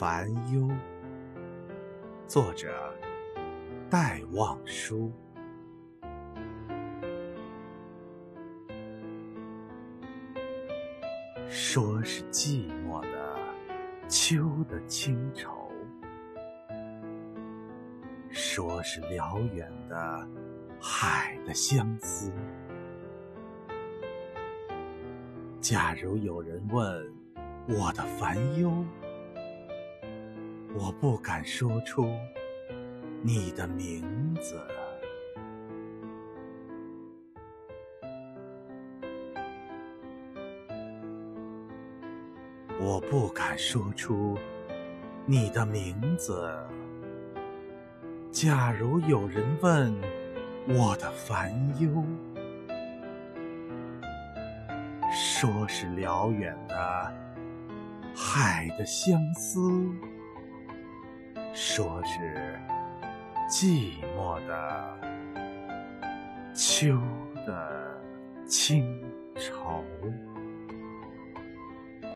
烦忧，作者戴望舒。说是寂寞的秋的清愁，说是辽远的海的相思。假如有人问我的烦忧，我不敢说出你的名字。我不敢说出你的名字。假如有人问我的烦忧，说是辽远的海的相思，说是寂寞的秋的清愁。